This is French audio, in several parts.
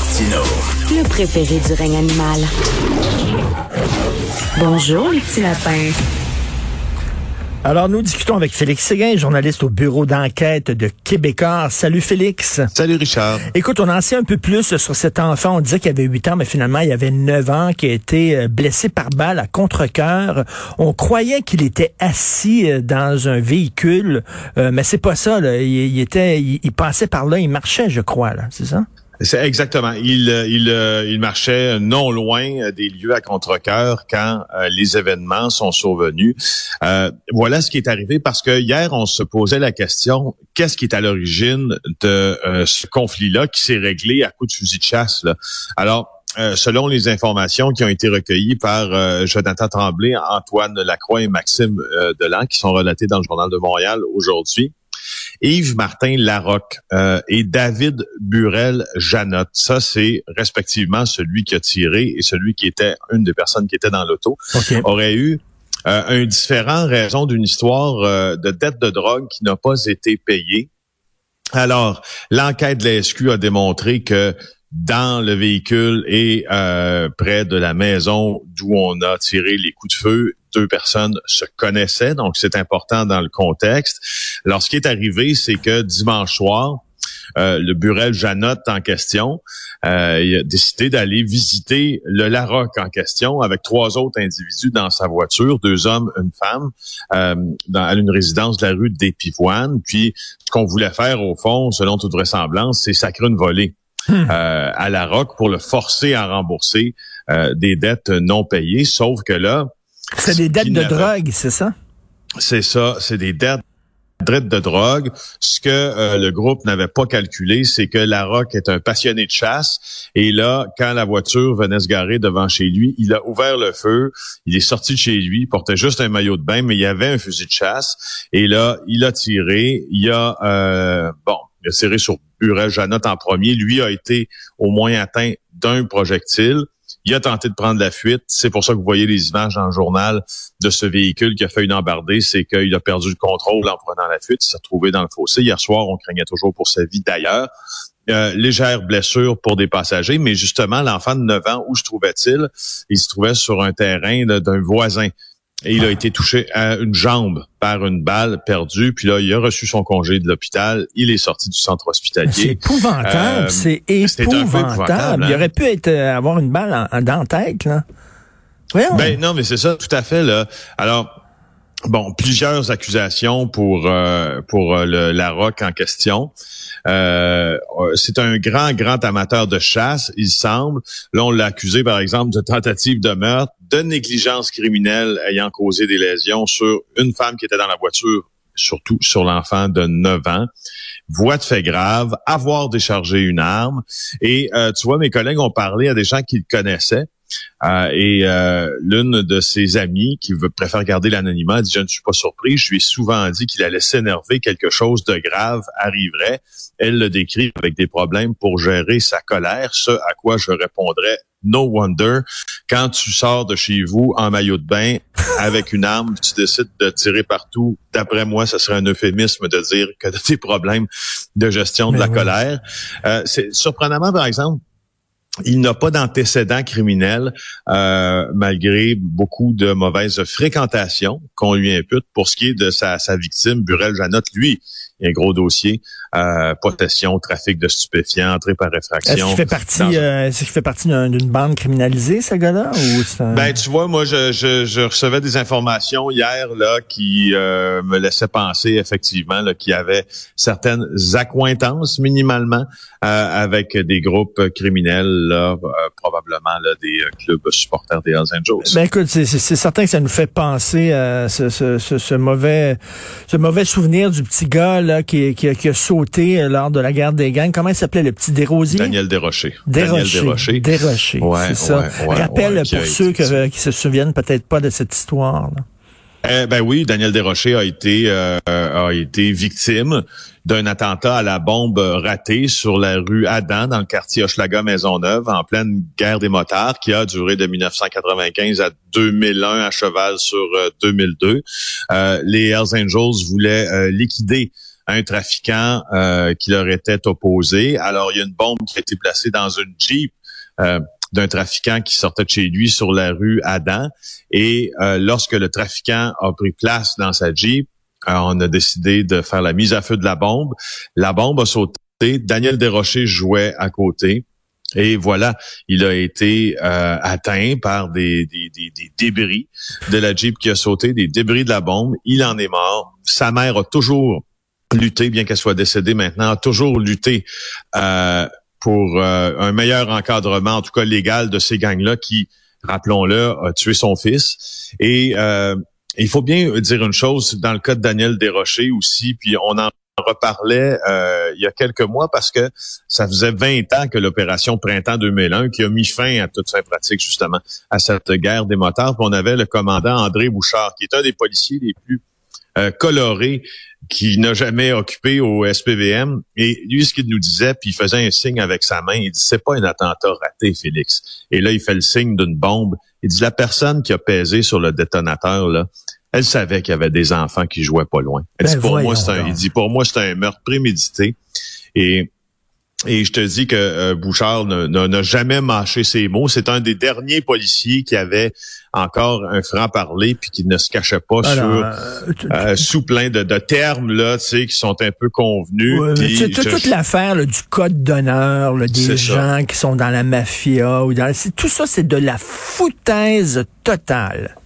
Martino. Le préféré du règne animal. Bonjour, les petits lapins. Alors, nous discutons avec Félix Séguin, journaliste au bureau d'enquête de Québécois. Salut Félix. Salut Richard. Écoute, on en sait un peu plus sur cet enfant. On disait qu'il avait 8 ans, mais finalement, il avait 9 ans, qui a été euh, blessé par balle à contre-cœur. On croyait qu'il était assis euh, dans un véhicule, euh, mais c'est pas ça. Il, était, il, passait par là, il marchait, je crois. Là, c'est ça? Exactement. Il, euh, il, euh, il marchait non loin des lieux à contre-cœur quand euh, les événements sont survenus. voilà ce qui est arrivé parce que hier, on se posait la question qu'est-ce qui est à l'origine de ce conflit-là qui s'est réglé à coup de fusil de chasse. Alors, selon les informations qui ont été recueillies par Jonathan Tremblay, Antoine Lacroix et Maxime Delan, qui sont relatées dans le Journal de Montréal aujourd'hui, Yves Martin Larocque euh, et David Burel Janotte. Ça, c'est respectivement celui qui a tiré et celui qui était une des personnes qui était dans l'auto. Aurait eu euh, un différent raison d'une histoire euh, de dette de drogue qui n'a pas été payée. Alors, l'enquête de la SQ a démontré que dans le véhicule et euh, près de la maison d'où on a tiré les coups de feu, deux personnes se connaissaient, donc c'est important dans le contexte. Alors, ce qui est arrivé, c'est que dimanche soir, euh, le Burel Janotte en question, euh, il a décidé d'aller visiter le Larocque en question avec trois autres individus dans sa voiture, deux hommes, une femme, euh, dans, à une résidence de la rue des Pivoines. Puis, ce qu'on voulait faire, au fond, selon toute vraisemblance, c'est sacrer une volée. Hmm. Euh, à la ROC pour le forcer à rembourser euh, des dettes non payées. Sauf que là... C'est des dettes de drogue, c'est ça? C'est ça, c'est des dettes de drogue. Ce que euh, le groupe n'avait pas calculé, c'est que la Rock est un passionné de chasse. Et là, quand la voiture venait se garer devant chez lui, il a ouvert le feu. Il est sorti de chez lui, il portait juste un maillot de bain, mais il y avait un fusil de chasse. Et là, il a tiré. Il a euh, bon, il a tiré sur Burel Janot en premier. Lui a été au moins atteint d'un projectile. Il a tenté de prendre la fuite. C'est pour ça que vous voyez les images dans le journal de ce véhicule qui a fait une embardée. C'est qu'il a perdu le contrôle en prenant la fuite. Il s'est retrouvé dans le fossé. Hier soir, on craignait toujours pour sa vie d'ailleurs. Euh, légère blessure pour des passagers, mais justement, l'enfant de 9 ans, où se trouvait-il? Il se trouvait sur un terrain d'un voisin et il a été touché à une jambe par une balle perdue. Puis là, il a reçu son congé de l'hôpital. Il est sorti du centre hospitalier. C'est épouvantable. Euh, c'est épouvantable. Il hein. aurait pu être euh, avoir une balle en, dans la tête, là. Ben non, mais c'est ça, tout à fait. Là. Alors, Bon, plusieurs accusations pour euh, pour le, la roque en question. Euh, c'est un grand, grand amateur de chasse, il semble. Là, on l'a accusé, par exemple, de tentative de meurtre, de négligence criminelle ayant causé des lésions sur une femme qui était dans la voiture, surtout sur l'enfant de 9 ans. Voix de fait grave, avoir déchargé une arme. Et euh, tu vois, mes collègues ont parlé à des gens qui le connaissaient. Euh, et euh, l'une de ses amies qui veut, préfère garder l'anonymat dit, je ne suis pas surpris, je lui ai souvent dit qu'il allait s'énerver, quelque chose de grave arriverait. Elle le décrit avec des problèmes pour gérer sa colère, ce à quoi je répondrais, no wonder, quand tu sors de chez vous en maillot de bain avec une arme, tu décides de tirer partout, d'après moi, ce serait un euphémisme de dire que tu as des problèmes de gestion de la colère. Euh, c'est surprenamment, par exemple, il n'a pas d'antécédent criminel euh, malgré beaucoup de mauvaises fréquentations qu'on lui impute. Pour ce qui est de sa, sa victime, Burel Janotte, lui, il y a un gros dossier. Euh, possession, trafic de stupéfiants, entrée par réfraction. Est-ce qu'il fait partie, euh, est-ce qu'il fait partie d'une bande criminalisée, ce gars-là? Ou Ben, tu vois, moi, je, je, je, recevais des informations hier là qui euh, me laissaient penser effectivement qu'il y avait certaines accointances minimalement euh, avec des groupes criminels, là, euh, probablement là, des clubs supporters des Hells Angels. Ben écoute, c'est certain que ça nous fait penser à ce, ce, ce, mauvais ce mauvais souvenir du petit gars là qui, qui, qui a sauté euh, lors de la guerre des gangs. Comment il s'appelait le petit Desrosiers? Daniel Desrochers. Desrochers. Daniel Desrochers. c'est ça. Rappel pour ceux qui se souviennent peut-être pas de cette histoire. Là. Eh ben oui, Daniel Desrochers a été euh, a été victime d'un attentat à la bombe raté sur la rue Adam dans le quartier Hochelaga Maisonneuve en pleine guerre des motards qui a duré de 1995 à 2001 à cheval sur 2002. Euh, les Hells Angels voulaient liquider un trafiquant euh, qui leur était opposé. Alors, il y a une bombe qui a été placée dans une Jeep. Euh, d'un trafiquant qui sortait de chez lui sur la rue Adam. Et euh, lorsque le trafiquant a pris place dans sa Jeep, on a décidé de faire la mise à feu de la bombe. La bombe a sauté. Daniel Desrochers jouait à côté. Et voilà, il a été atteint par des, des, des, débris de la Jeep qui a sauté, des débris de la bombe. Il en est mort. Sa mère a toujours lutté, bien qu'elle soit décédée maintenant, toujours lutté euh, pour euh, un meilleur encadrement, en tout cas légal, de ces gangs-là qui, rappelons-le, a tué son fils. Et il faut bien dire une chose, dans le cas de Daniel Desrochers aussi, puis on en reparlait euh, il y a quelques mois parce que ça faisait 20 ans que l'opération Printemps 2001 qui a mis fin à toute sa pratique justement à cette guerre des motards. on avait le commandant André Bouchard qui est un des policiers les plus euh, colorés qui n'a jamais occupé au SPVM. Et lui, ce qu'il nous disait, puis il faisait un signe avec sa main, il dit, c'est pas un attentat raté, Félix. Et là, il fait le signe d'une bombe. Il dit, la personne qui a pesé sur le détonateur, là, elle savait qu'il y avait des enfants qui jouaient pas loin. Elle dit, ben, pour moi, c'est un, il dit, pour moi, c'est un meurtre prémédité. Et et je te dis que euh, Bouchard n'a jamais mâché ses mots. C'est un des derniers policiers qui avait encore un franc-parler puis qui ne se cachait pas sur euh, euh, sous plein de, termes là, tu sais, qui sont un peu convenus. toute l'affaire du code d'honneur des gens qui sont dans la mafia ou dans tout ça, c'est de la foutaise totale.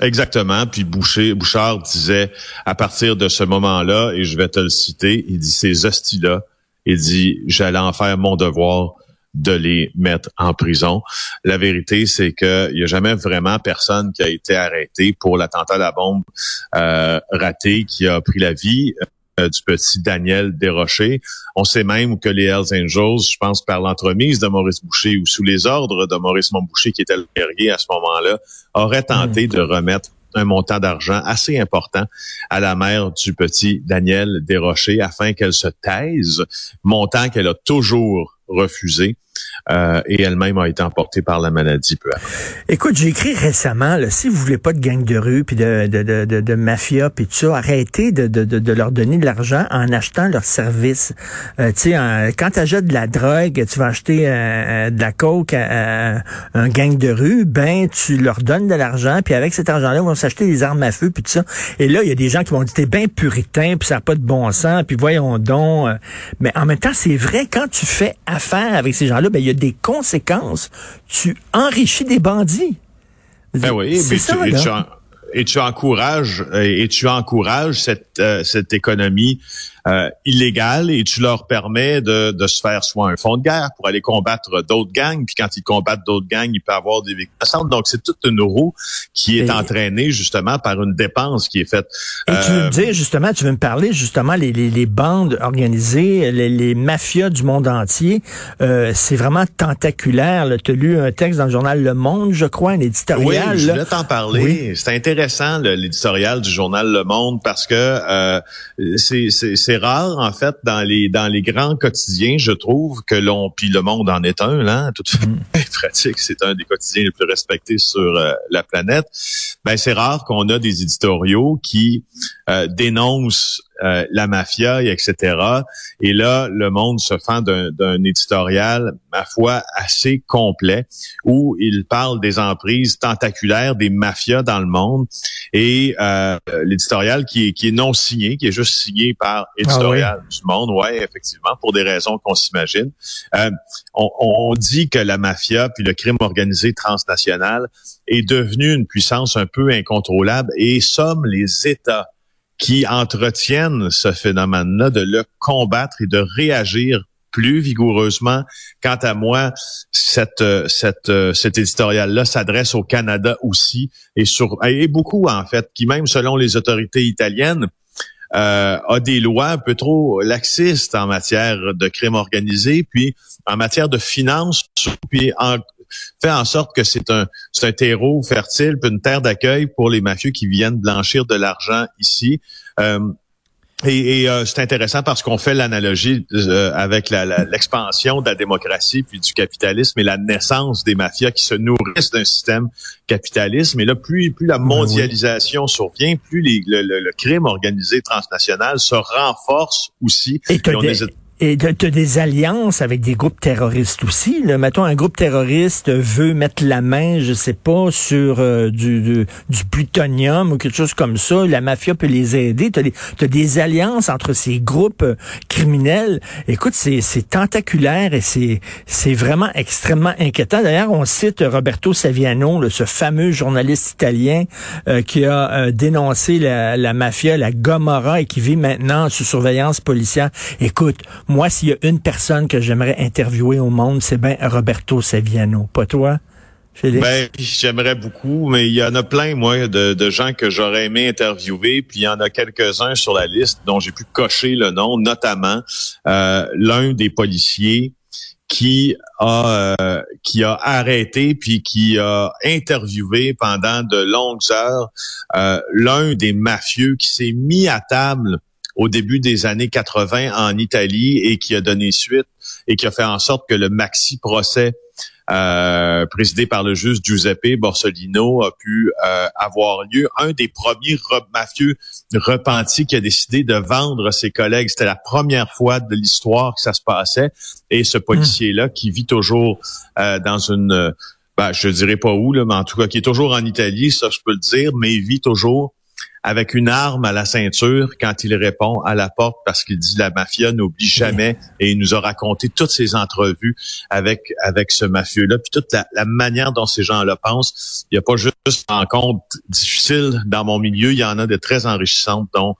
Exactement. Puis Boucher, Bouchard disait à partir de ce moment-là, et je vais te le citer, il dit ces hosties-là, il dit j'allais en faire mon devoir de les mettre en prison. La vérité, c'est qu'il n'y a jamais vraiment personne qui a été arrêté pour l'attentat à la bombe euh, raté qui a pris la vie. Euh, du petit Daniel Desrochers. On sait même que les Hells Angels, je pense par l'entremise de Maurice Boucher ou sous les ordres de Maurice Montboucher, qui était le guerrier à ce moment-là, auraient tenté de remettre un montant d'argent assez important à la mère du petit Daniel Desrochers afin qu'elle se taise, montant qu'elle a toujours refusé. Euh, et elle-même a été emportée par la maladie peu après. Écoute, j'ai écrit récemment, là, si vous voulez pas de gang de rue, puis de, de, de, de, mafia, puis tout ça, arrêtez de, de, de, leur donner de l'argent en achetant leurs services. Euh, tu sais, quand tu achètes de la drogue, tu vas acheter euh, euh, de la coke à, un gang de rue, ben tu leur donnes de l'argent, puis avec cet argent-là, ils vont s'acheter des armes à feu, puis tout ça. Et là, il y a des gens qui vont dire, t'es bien puritain, puis ça n'a pas de bon sens, puis voyons donc. Mais en même temps, c'est vrai, quand tu fais affaire avec ces gens-là, ben il y a des conséquences. Tu enrichis des bandits. Ben oui, ça, tu, et, tu, encourages et tu encourages cette euh, cette économie euh, illégales et tu leur permets de, de, se faire soit un fonds de guerre pour aller combattre d'autres gangs, puis quand ils combattent d'autres gangs, il peut avoir des victimes. Donc, c'est toute une roue qui est entraînée justement par une dépense qui est faite. Et tu veux euh, dire justement, tu veux me parler justement les, les, les bandes organisées, les, les, mafias du monde entier, euh, c'est vraiment tentaculaire. Tu as lu un texte dans le journal Le Monde, je crois, un éditorial. Oui, je voulais t'en parler. C'est intéressant l'éditorial du journal Le Monde parce que euh, c'est c'est rare en fait dans les dans les grands quotidiens, je trouve que l'on puis le monde en est un là, toute mm. pratique, c'est un des quotidiens les plus respectés sur euh, la planète. Ben c'est rare qu'on a des éditoriaux qui euh, dénoncent euh, la mafia, etc. Et là, le monde se fend d'un éditorial, ma foi, assez complet, où il parle des emprises tentaculaires des mafias dans le monde. Et euh, l'éditorial qui est, qui est non signé, qui est juste signé par ah éditorial du monde, ouais, effectivement, pour des raisons qu'on s'imagine. Euh, on, on dit que la mafia puis le crime organisé transnational est devenu une puissance un peu incontrôlable et sommes les États qui entretiennent ce phénomène-là, de le combattre et de réagir plus vigoureusement. Quant à moi, cette, cette, cet éditorial-là s'adresse au Canada aussi et sur et beaucoup en fait, qui même selon les autorités italiennes euh, a des lois un peu trop laxistes en matière de crime organisé, puis en matière de finances, puis en, fait en sorte que c'est un, c'est un terreau fertile, puis une terre d'accueil pour les mafieux qui viennent blanchir de l'argent ici. Euh, Et, euh, c'est intéressant parce qu'on fait l'analogie euh, avec l'expansion de la démocratie puis du capitalisme et la naissance des mafias qui se nourrissent d'un système capitaliste. Et là, plus, plus la mondialisation survient, plus le, le, crime organisé transnational se renforce aussi. Et, et tu as des alliances avec des groupes terroristes aussi. Là. Mettons, un groupe terroriste veut mettre la main, je sais pas, sur euh, du, du, plutonium ou quelque chose comme ça. La mafia peut les aider. Tu as, des alliances entre ces groupes euh, criminels. Écoute, c'est tentaculaire et c'est vraiment extrêmement inquiétant. D'ailleurs, on cite Roberto Saviano, ce fameux journaliste italien euh, qui a dénoncé la, la mafia, la Gomorra, et qui vit maintenant sous surveillance policière. Écoute, moi, s'il y a une personne que j'aimerais interviewer au monde, c'est bien Roberto Saviano. Pas toi? Félix? Ben, j'aimerais beaucoup, mais il y en a plein, moi, de, gens que j'aurais aimé interviewer, puis il y en a quelques-uns sur la liste dont j'ai pu cocher le nom, notamment euh, l'un des policiers qui a euh, qui a arrêté puis qui a interviewé pendant de longues heures euh, l'un des mafieux qui s'est mis à table au début des années 80 en Italie et qui a donné suite et qui a fait en sorte que le maxi procès euh, présidé par le juge Giuseppe Borsellino a pu euh, avoir lieu. Un des premiers mafieux repentis qui a décidé de vendre ses collègues. C'était la première fois de l'histoire que ça se passait. Et ce policier-là, qui vit toujours euh, dans une, ben, je dirais pas où, là, mais en tout cas, qui est toujours en Italie, ça je peux le dire, mais il vit toujours avec une arme à la ceinture quand il répond à la porte parce qu'il dit la mafia n'oublie jamais et il nous a raconté toutes ses entrevues avec avec ce mafieux-là puis toute la, manière dont ces gens-là pensent. Il n'y a pas juste une rencontre difficile dans mon milieu, il y en a de très enrichissantes dont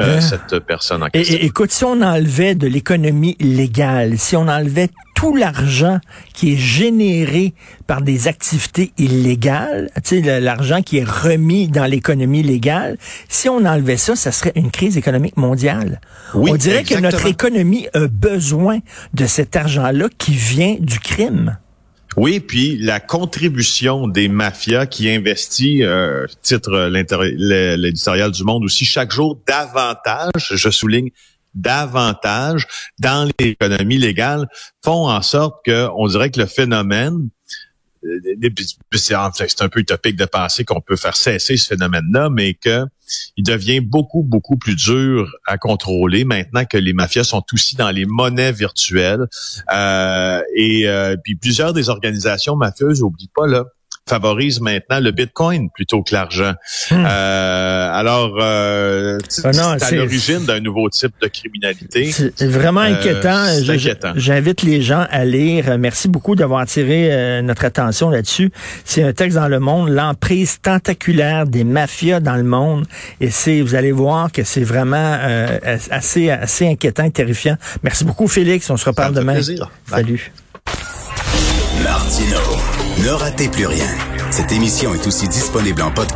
euh, cette personne en question. écoute, si on enlevait de l'économie légale, si on enlevait tout l'argent qui est généré par des activités illégales, tu sais, l'argent qui est remis dans l'économie légale, si on enlevait ça, ça serait une crise économique mondiale. on dirait que notre économie a besoin de cet argent-là qui vient du crime. Oui, puis la contribution des mafias qui investit, euh, titre l'éditorial du Monde aussi, chaque jour davantage, je souligne, davantage dans l'économie légale font en sorte que on dirait que le phénomène euh, c'est un peu utopique de penser qu'on peut faire cesser ce phénomène-là, mais que il devient beaucoup, beaucoup plus dur à contrôler maintenant que les mafias sont aussi dans les monnaies virtuelles. Euh, et euh, puis plusieurs des organisations mafieuses, n'oublient pas, là, favorise maintenant le Bitcoin plutôt que l'argent. Hmm. Euh, alors, euh, ah c'est à l'origine d'un nouveau type de criminalité. C'est vraiment euh, inquiétant. J'invite les gens à lire. Merci beaucoup d'avoir attiré euh, notre attention là-dessus. C'est un texte dans Le Monde, l'emprise tentaculaire des mafias dans le monde. Et c'est, vous allez voir que c'est vraiment assez, assez inquiétant et terrifiant. Merci beaucoup, Félix. On se reparle demain. Plaisir. Salut. Martino. Ne ratez plus rien. Cette émission est aussi disponible en podcast